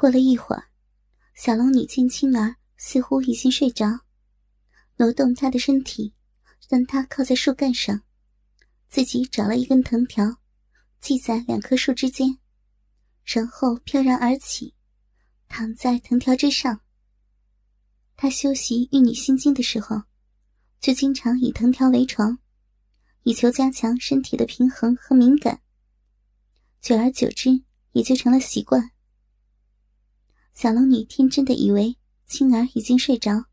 过了一会儿，小龙女见青儿似乎已经睡着，挪动她的身体，让她靠在树干上，自己找了一根藤条，系在两棵树之间，然后飘然而起，躺在藤条之上。她修习玉女心经的时候，就经常以藤条为床，以求加强身体的平衡和敏感。久而久之，也就成了习惯。小龙女天真的以为青儿已经睡着，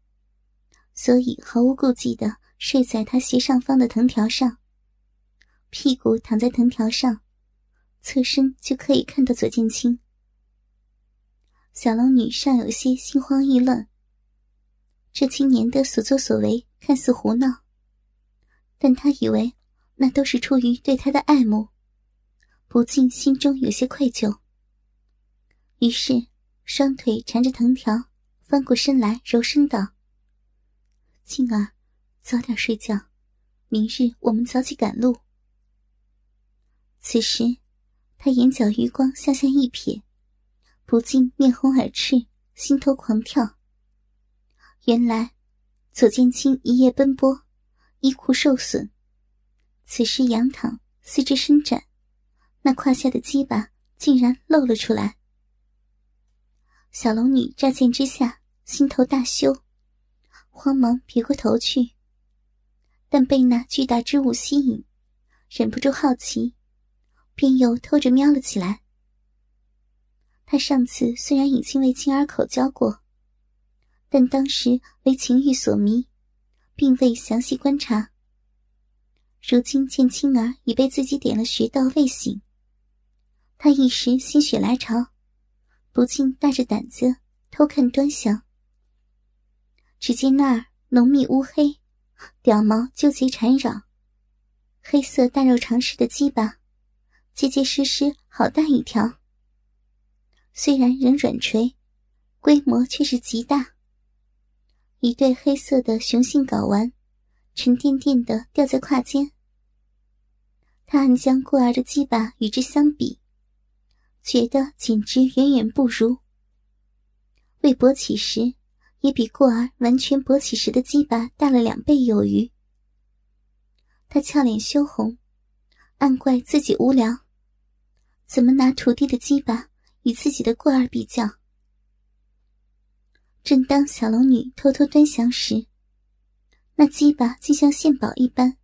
所以毫无顾忌的睡在她斜上方的藤条上，屁股躺在藤条上，侧身就可以看到左剑青。小龙女尚有些心慌意乱，这青年的所作所为看似胡闹，但她以为那都是出于对他的爱慕，不禁心中有些愧疚，于是。双腿缠着藤条，翻过身来，柔声道：“静儿，早点睡觉，明日我们早起赶路。”此时，他眼角余光向下一瞥，不禁面红耳赤，心头狂跳。原来，左剑清一夜奔波，衣裤受损，此时仰躺，四肢伸展，那胯下的鸡巴竟然露了出来。小龙女乍见之下，心头大羞，慌忙撇过头去，但被那巨大之物吸引，忍不住好奇，便又偷着瞄了起来。他上次虽然已经为青儿口交过，但当时为情欲所迷，并未详细观察。如今见青儿已被自己点了穴道未醒，他一时心血来潮。不禁大着胆子偷看端详，只见那儿浓密乌黑，屌毛纠结缠绕，黑色大肉长式的鸡巴，结结实实好大一条。虽然仍软垂，规模却是极大。一对黑色的雄性睾丸，沉甸甸的吊在胯间。他暗将孤儿的鸡巴与之相比。觉得简直远远不如。未勃起时，也比过儿完全勃起时的鸡巴大了两倍有余。他俏脸羞红，暗怪自己无聊，怎么拿徒弟的鸡巴与自己的过儿比较？正当小龙女偷偷端详时，那鸡巴竟像献宝一般，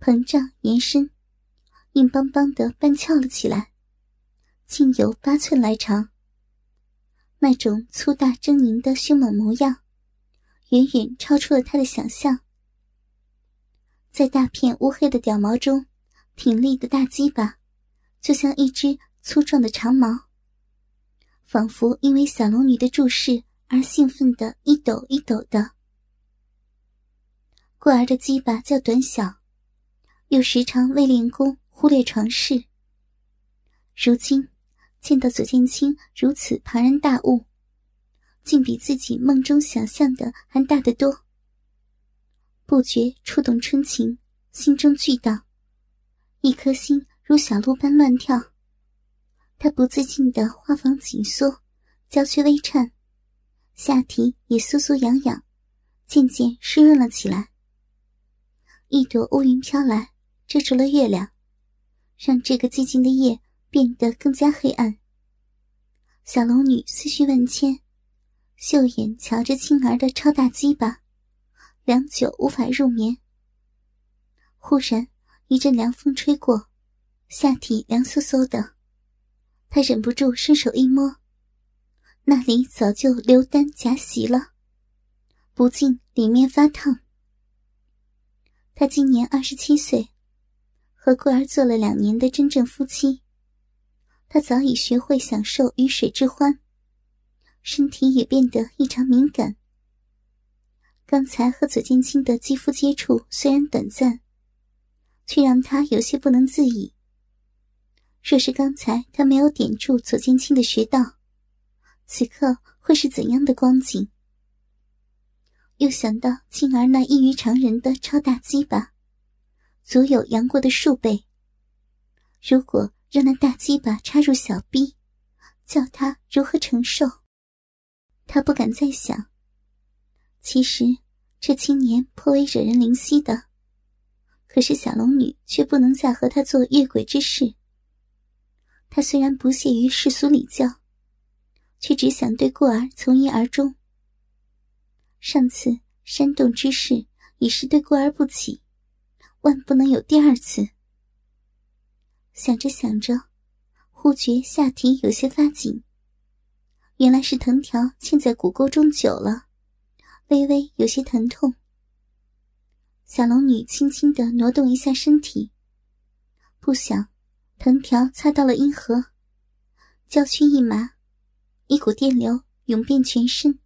膨胀延伸，硬邦邦的半翘了起来。竟有八寸来长，那种粗大狰狞的凶猛模样，远远超出了他的想象。在大片乌黑的屌毛中，挺立的大鸡巴，就像一只粗壮的长矛，仿佛因为小龙女的注视而兴奋的一抖一抖的。过儿的鸡巴较短小，又时常为练功忽略床事，如今。见到左剑清如此庞然大物，竟比自己梦中想象的还大得多，不觉触动春情，心中巨荡，一颗心如小鹿般乱跳。他不自禁的花房紧缩，娇躯微颤，下体也酥酥痒痒，渐渐湿润了起来。一朵乌云飘来，遮住了月亮，让这个寂静的夜。变得更加黑暗。小龙女思绪万千，秀眼瞧着青儿的超大鸡巴，良久无法入眠。忽然一阵凉风吹过，下体凉飕飕的，她忍不住伸手一摸，那里早就流丹夹席了，不禁里面发烫。她今年二十七岁，和桂儿做了两年的真正夫妻。他早已学会享受鱼水之欢，身体也变得异常敏感。刚才和左剑青的肌肤接触虽然短暂，却让他有些不能自已。若是刚才他没有点住左剑青的穴道，此刻会是怎样的光景？又想到青儿那异于常人的超大鸡巴，足有杨过的数倍。如果让那大鸡巴插入小臂，叫他如何承受？他不敢再想。其实这青年颇为惹人怜惜的，可是小龙女却不能再和他做越轨之事。他虽然不屑于世俗礼教，却只想对过儿从一而终。上次煽动之事已是对过儿不起，万不能有第二次。想着想着，忽觉下体有些发紧，原来是藤条嵌在骨沟中久了，微微有些疼痛。小龙女轻轻的挪动一下身体，不想藤条擦到了阴核，娇躯一麻，一股电流涌遍全身，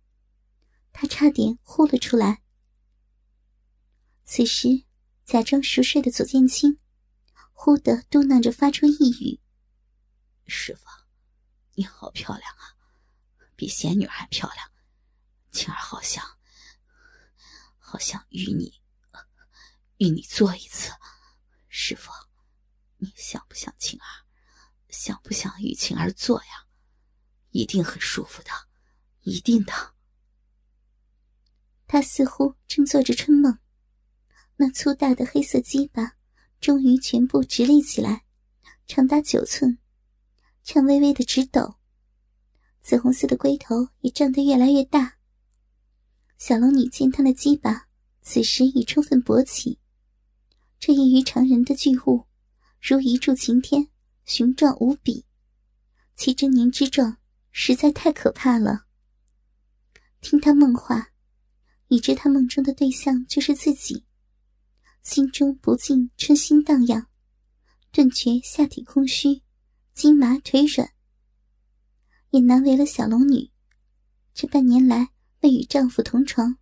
她差点呼了出来。此时，假装熟睡的左剑清。忽的嘟囔着，发出一语：“师傅，你好漂亮啊，比仙女还漂亮。晴儿好想，好想与你，与你做一次。师傅，你想不想晴儿？想不想与晴儿做呀？一定很舒服的，一定的。”他似乎正做着春梦，那粗大的黑色鸡巴。终于全部直立起来，长达九寸，颤巍巍的直抖。紫红色的龟头也胀得越来越大。小龙女见他的鸡巴此时已充分勃起，这异于常人的巨物，如一柱擎天，雄壮无比，其狰狞之状实在太可怕了。听他梦话，已知他梦中的对象就是自己。心中不禁春心荡漾，顿觉下体空虚，筋麻腿软。也难为了小龙女，这半年来未与丈夫同床，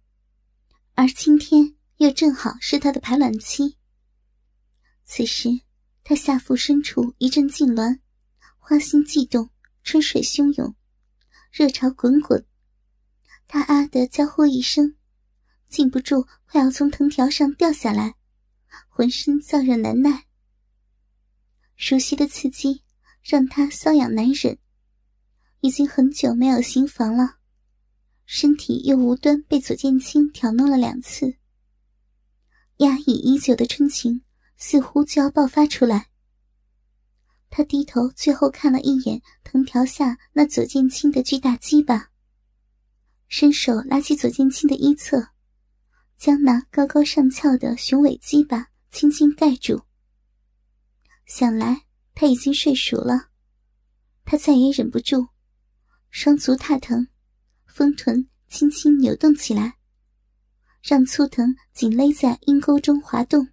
而今天又正好是她的排卵期。此时，她下腹深处一阵痉挛，花心悸动，春水汹涌，热潮滚滚。她啊的娇呼一声，禁不住快要从藤条上掉下来。浑身燥热难耐，熟悉的刺激让他瘙痒难忍。已经很久没有行房了，身体又无端被左剑清挑弄了两次，压抑已久的春情似乎就要爆发出来。他低头最后看了一眼藤条下那左剑清的巨大鸡巴，伸手拉起左剑清的衣侧。将那高高上翘的雄伟鸡巴轻轻盖住。想来他已经睡熟了，他再也忍不住，双足踏腾，丰臀轻轻扭动起来，让粗藤紧勒在阴沟中滑动。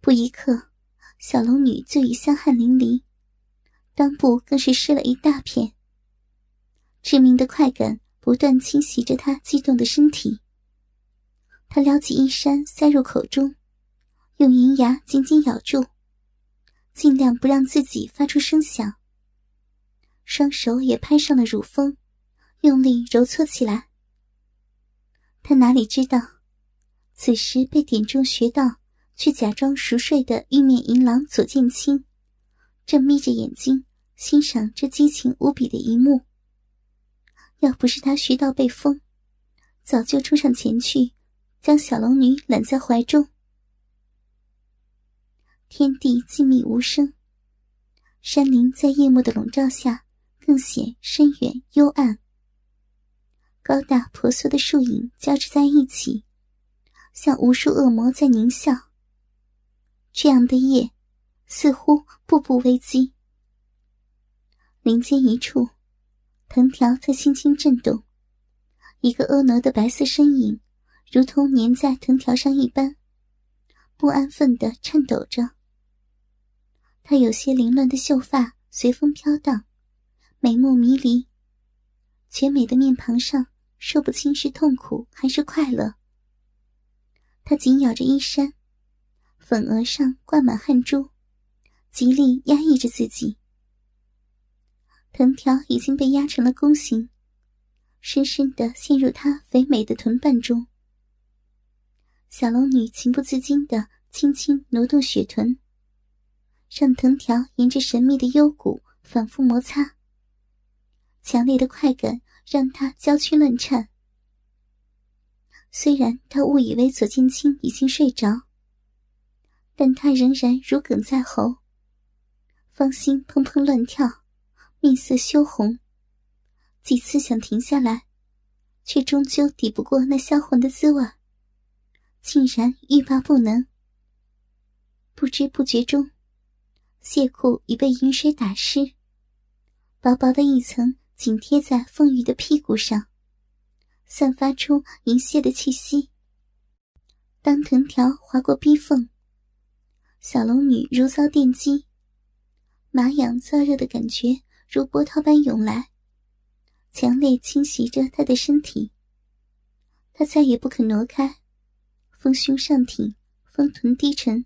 不一刻，小龙女就已香汗淋漓，裆部更是湿了一大片。致命的快感不断侵袭着她激动的身体。他撩起衣衫，塞入口中，用银牙紧紧咬住，尽量不让自己发出声响。双手也攀上了乳峰，用力揉搓起来。他哪里知道，此时被点中穴道却假装熟睡的玉面银狼左剑清，正眯着眼睛欣赏这激情无比的一幕。要不是他穴道被封，早就冲上前去。将小龙女揽在怀中，天地静谧无声，山林在夜幕的笼罩下更显深远幽暗。高大婆娑的树影交织在一起，像无数恶魔在狞笑。这样的夜，似乎步步危机。林间一处，藤条在轻轻震动，一个婀娜的白色身影。如同粘在藤条上一般，不安分的颤抖着。她有些凌乱的秀发随风飘荡，美目迷离。绝美的面庞上说不清是痛苦还是快乐。她紧咬着衣衫，粉额上挂满汗珠，极力压抑着自己。藤条已经被压成了弓形，深深的陷入她肥美的臀瓣中。小龙女情不自禁的轻轻挪动雪臀，让藤条沿着神秘的幽谷反复摩擦，强烈的快感让他娇躯乱颤。虽然他误以为左剑清已经睡着，但她仍然如鲠在喉，芳心砰砰乱跳，面色羞红。几次想停下来，却终究抵不过那销魂的滋味，竟然欲罢不能。不知不觉中，蟹裤已被饮水打湿，薄薄的一层紧贴在凤玉的屁股上，散发出淫亵的气息。当藤条划过逼缝，小龙女如遭电击，麻痒燥热的感觉如波涛般涌来。强烈侵袭着她的身体，他再也不肯挪开，丰胸上挺，丰臀低沉，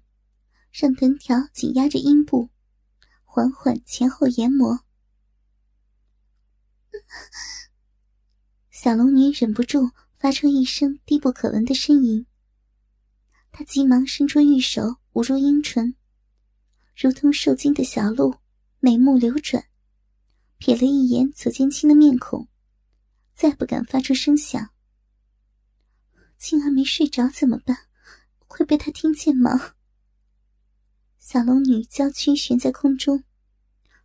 让臀条紧压着阴部，缓缓前后研磨。小龙女忍不住发出一声低不可闻的呻吟，她急忙伸出玉手捂住阴唇，如同受惊的小鹿，眉目流转。瞥了一眼左剑青的面孔，再不敢发出声响。青儿没睡着怎么办？会被他听见吗？小龙女娇躯悬在空中，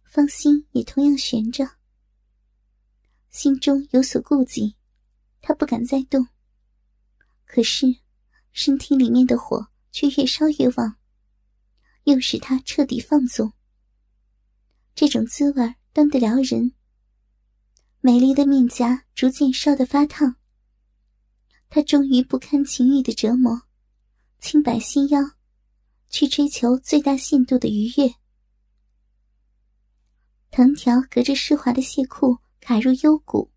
芳心也同样悬着，心中有所顾忌，她不敢再动。可是，身体里面的火却越烧越旺，又使她彻底放纵。这种滋味儿端得了人。美丽的面颊逐渐烧得发烫。她终于不堪情欲的折磨，轻摆细腰，去追求最大限度的愉悦。藤条隔着湿滑的亵裤卡入幽谷。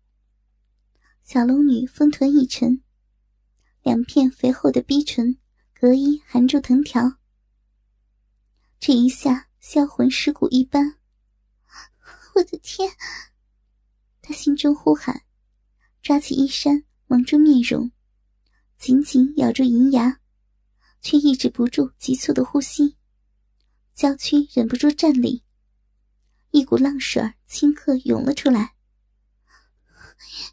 小龙女丰臀一沉，两片肥厚的逼唇隔衣含住藤条。这一下销魂蚀骨一般。我的天！他心中呼喊，抓起衣衫蒙住面容，紧紧咬住银牙，却抑制不住急促的呼吸，娇躯忍不住站立，一股浪水顷刻涌了出来。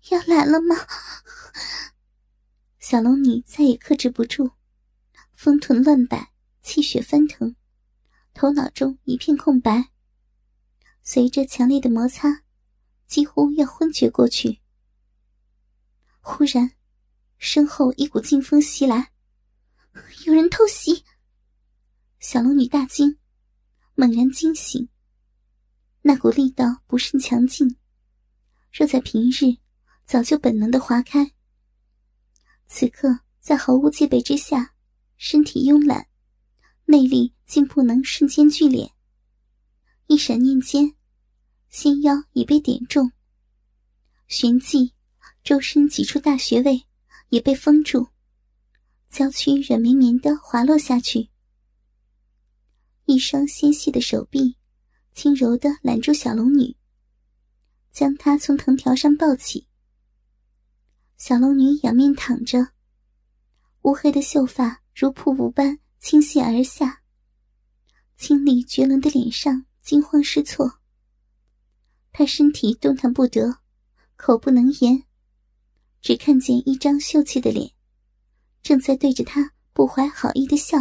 要来了吗？小龙女再也克制不住，丰臀乱摆，气血翻腾，头脑中一片空白。随着强烈的摩擦，几乎要昏厥过去。忽然，身后一股劲风袭来，有人偷袭！小龙女大惊，猛然惊醒。那股力道不甚强劲，若在平日，早就本能的划开。此刻在毫无戒备之下，身体慵懒，内力竟不能瞬间聚敛。一闪念间，纤腰已被点中。旋即，周身几处大穴位也被封住，娇躯软绵绵的滑落下去。一双纤细的手臂轻柔的揽住小龙女，将她从藤条上抱起。小龙女仰面躺着，乌黑的秀发如瀑布般倾泻而下，清丽绝伦的脸上。惊慌失措，她身体动弹不得，口不能言，只看见一张秀气的脸，正在对着他不怀好意的笑。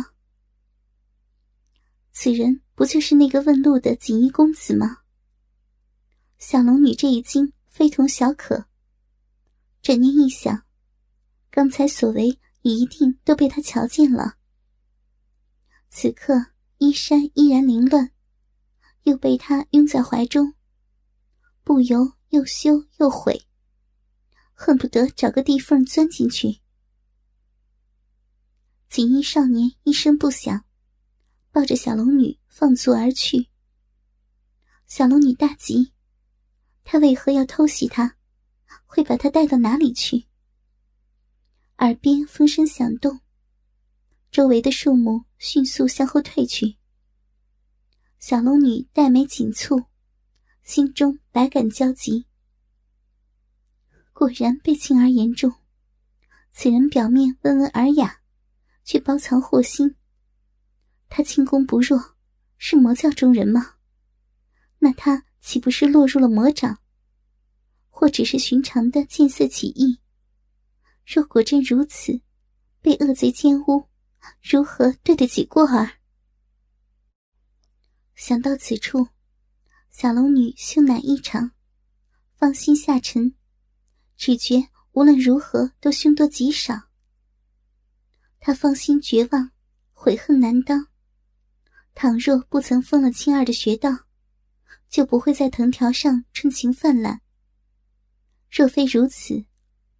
此人不就是那个问路的锦衣公子吗？小龙女这一惊非同小可，转念一想，刚才所为一定都被他瞧见了。此刻衣衫依然凌乱。又被他拥在怀中，不由又羞又悔，恨不得找个地缝钻进去。锦衣少年一声不响，抱着小龙女放足而去。小龙女大急，他为何要偷袭她？会把她带到哪里去？耳边风声响动，周围的树木迅速向后退去。小龙女黛眉紧蹙，心中百感交集。果然被青儿言中，此人表面温文尔雅，却包藏祸心。他轻功不弱，是魔教中人吗？那他岂不是落入了魔掌？或只是寻常的见色起意。若果真如此，被恶贼奸污，如何对得起过儿？想到此处，小龙女羞赧异常，芳心下沉，只觉无论如何都凶多吉少。他芳心绝望，悔恨难当。倘若不曾封了青儿的穴道，就不会在藤条上春情泛滥。若非如此，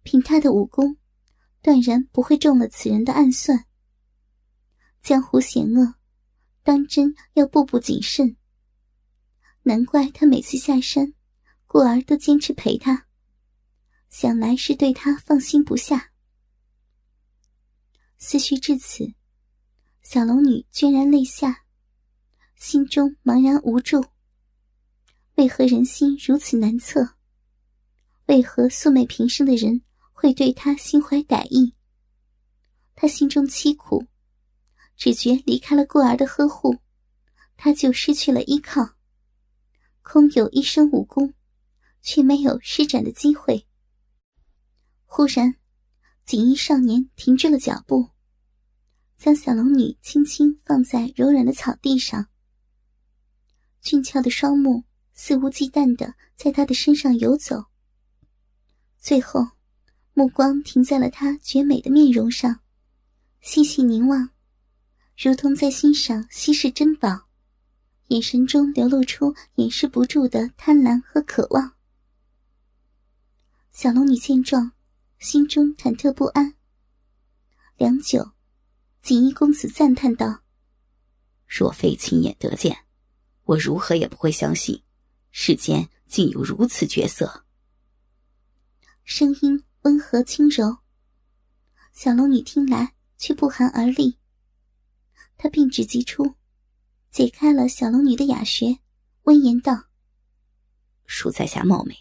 凭他的武功，断然不会中了此人的暗算。江湖险恶，当真要步步谨慎。难怪他每次下山，顾儿都坚持陪他，想来是对他放心不下。思绪至此，小龙女居然泪下，心中茫然无助。为何人心如此难测？为何素昧平生的人会对她心怀歹意？她心中凄苦，只觉离开了顾儿的呵护，她就失去了依靠，空有一身武功，却没有施展的机会。忽然。锦衣少年停住了脚步，将小龙女轻轻放在柔软的草地上。俊俏的双目肆无忌惮的在她的身上游走，最后，目光停在了她绝美的面容上，细细凝望，如同在欣赏稀世珍宝，眼神中流露出掩饰不住的贪婪和渴望。小龙女见状。心中忐忑不安。良久，锦衣公子赞叹道：“若非亲眼得见，我如何也不会相信，世间竟有如此绝色。”声音温和轻柔，小龙女听来却不寒而栗。她并指即出，解开了小龙女的哑穴，温言道：“恕在下冒昧，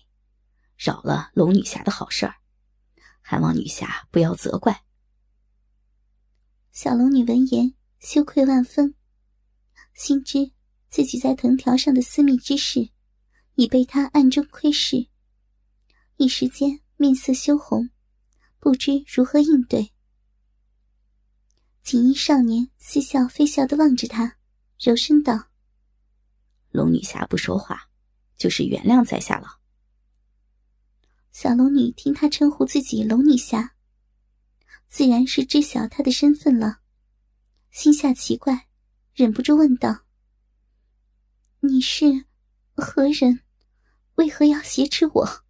扰了龙女侠的好事儿。”还望女侠不要责怪。小龙女闻言羞愧万分，心知自己在藤条上的私密之事已被他暗中窥视，一时间面色羞红，不知如何应对。锦衣少年似笑非笑的望着他，柔声道：“龙女侠不说话，就是原谅在下了。”小龙女听他称呼自己“龙女侠”，自然是知晓他的身份了，心下奇怪，忍不住问道：“你是何人？为何要挟持我？”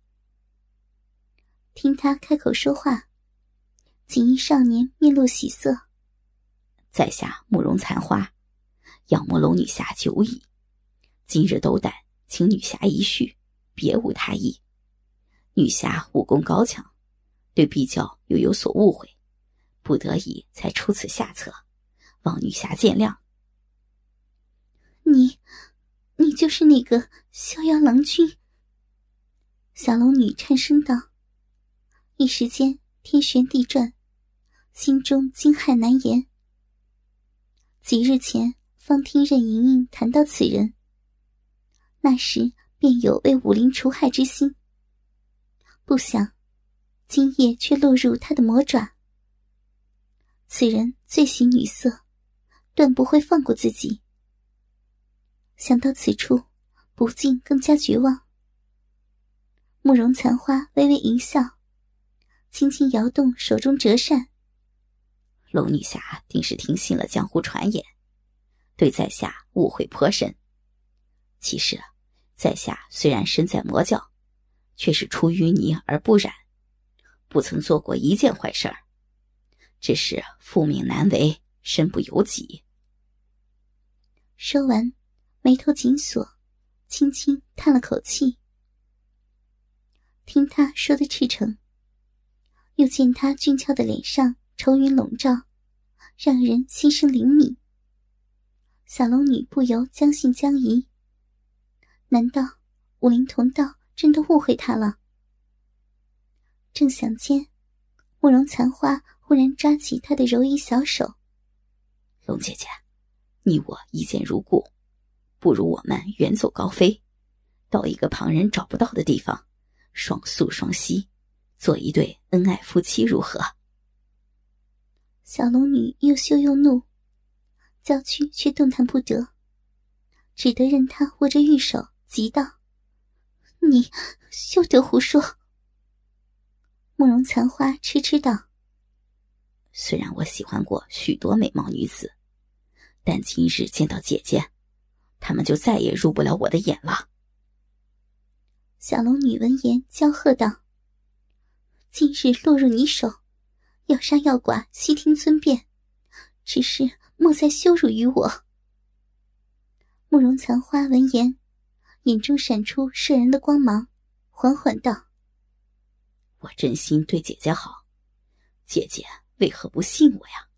听他开口说话，锦衣少年面露喜色：“在下慕容残花，仰慕龙女侠久矣，今日斗胆请女侠一叙，别无他意。”女侠武功高强，对比较又有所误会，不得已才出此下策，望女侠见谅。你，你就是那个逍遥郎君？小龙女颤声道，一时间天旋地转，心中惊骇难言。几日前方听任盈盈谈到此人，那时便有为武林除害之心。不想，今夜却落入他的魔爪。此人最喜女色，断不会放过自己。想到此处，不禁更加绝望。慕容残花微微一笑，轻轻摇动手中折扇。龙女侠定是听信了江湖传言，对在下误会颇深。其实，在下虽然身在魔教。却是出淤泥而不染，不曾做过一件坏事儿，只是父命难违，身不由己。说完，眉头紧锁，轻轻叹了口气。听他说的赤诚，又见他俊俏的脸上愁云笼罩，让人心生怜悯。小龙女不由将信将疑：难道武林同道？真的误会他了。正想间，慕容残花忽然抓起他的柔仪小手：“龙姐姐，你我一见如故，不如我们远走高飞，到一个旁人找不到的地方，双宿双栖，做一对恩爱夫妻如何？小龙女又羞又怒，娇躯却动弹不得，只得任他握着玉手，急道：“你休得胡说！”慕容残花痴痴道：“虽然我喜欢过许多美貌女子，但今日见到姐姐，她们就再也入不了我的眼了。”小龙女闻言娇喝道：“今日落入你手。”要杀要剐，悉听尊便，只是莫再羞辱于我。慕容残花闻言，眼中闪出摄人的光芒，缓缓道：“我真心对姐姐好，姐姐为何不信我呀？”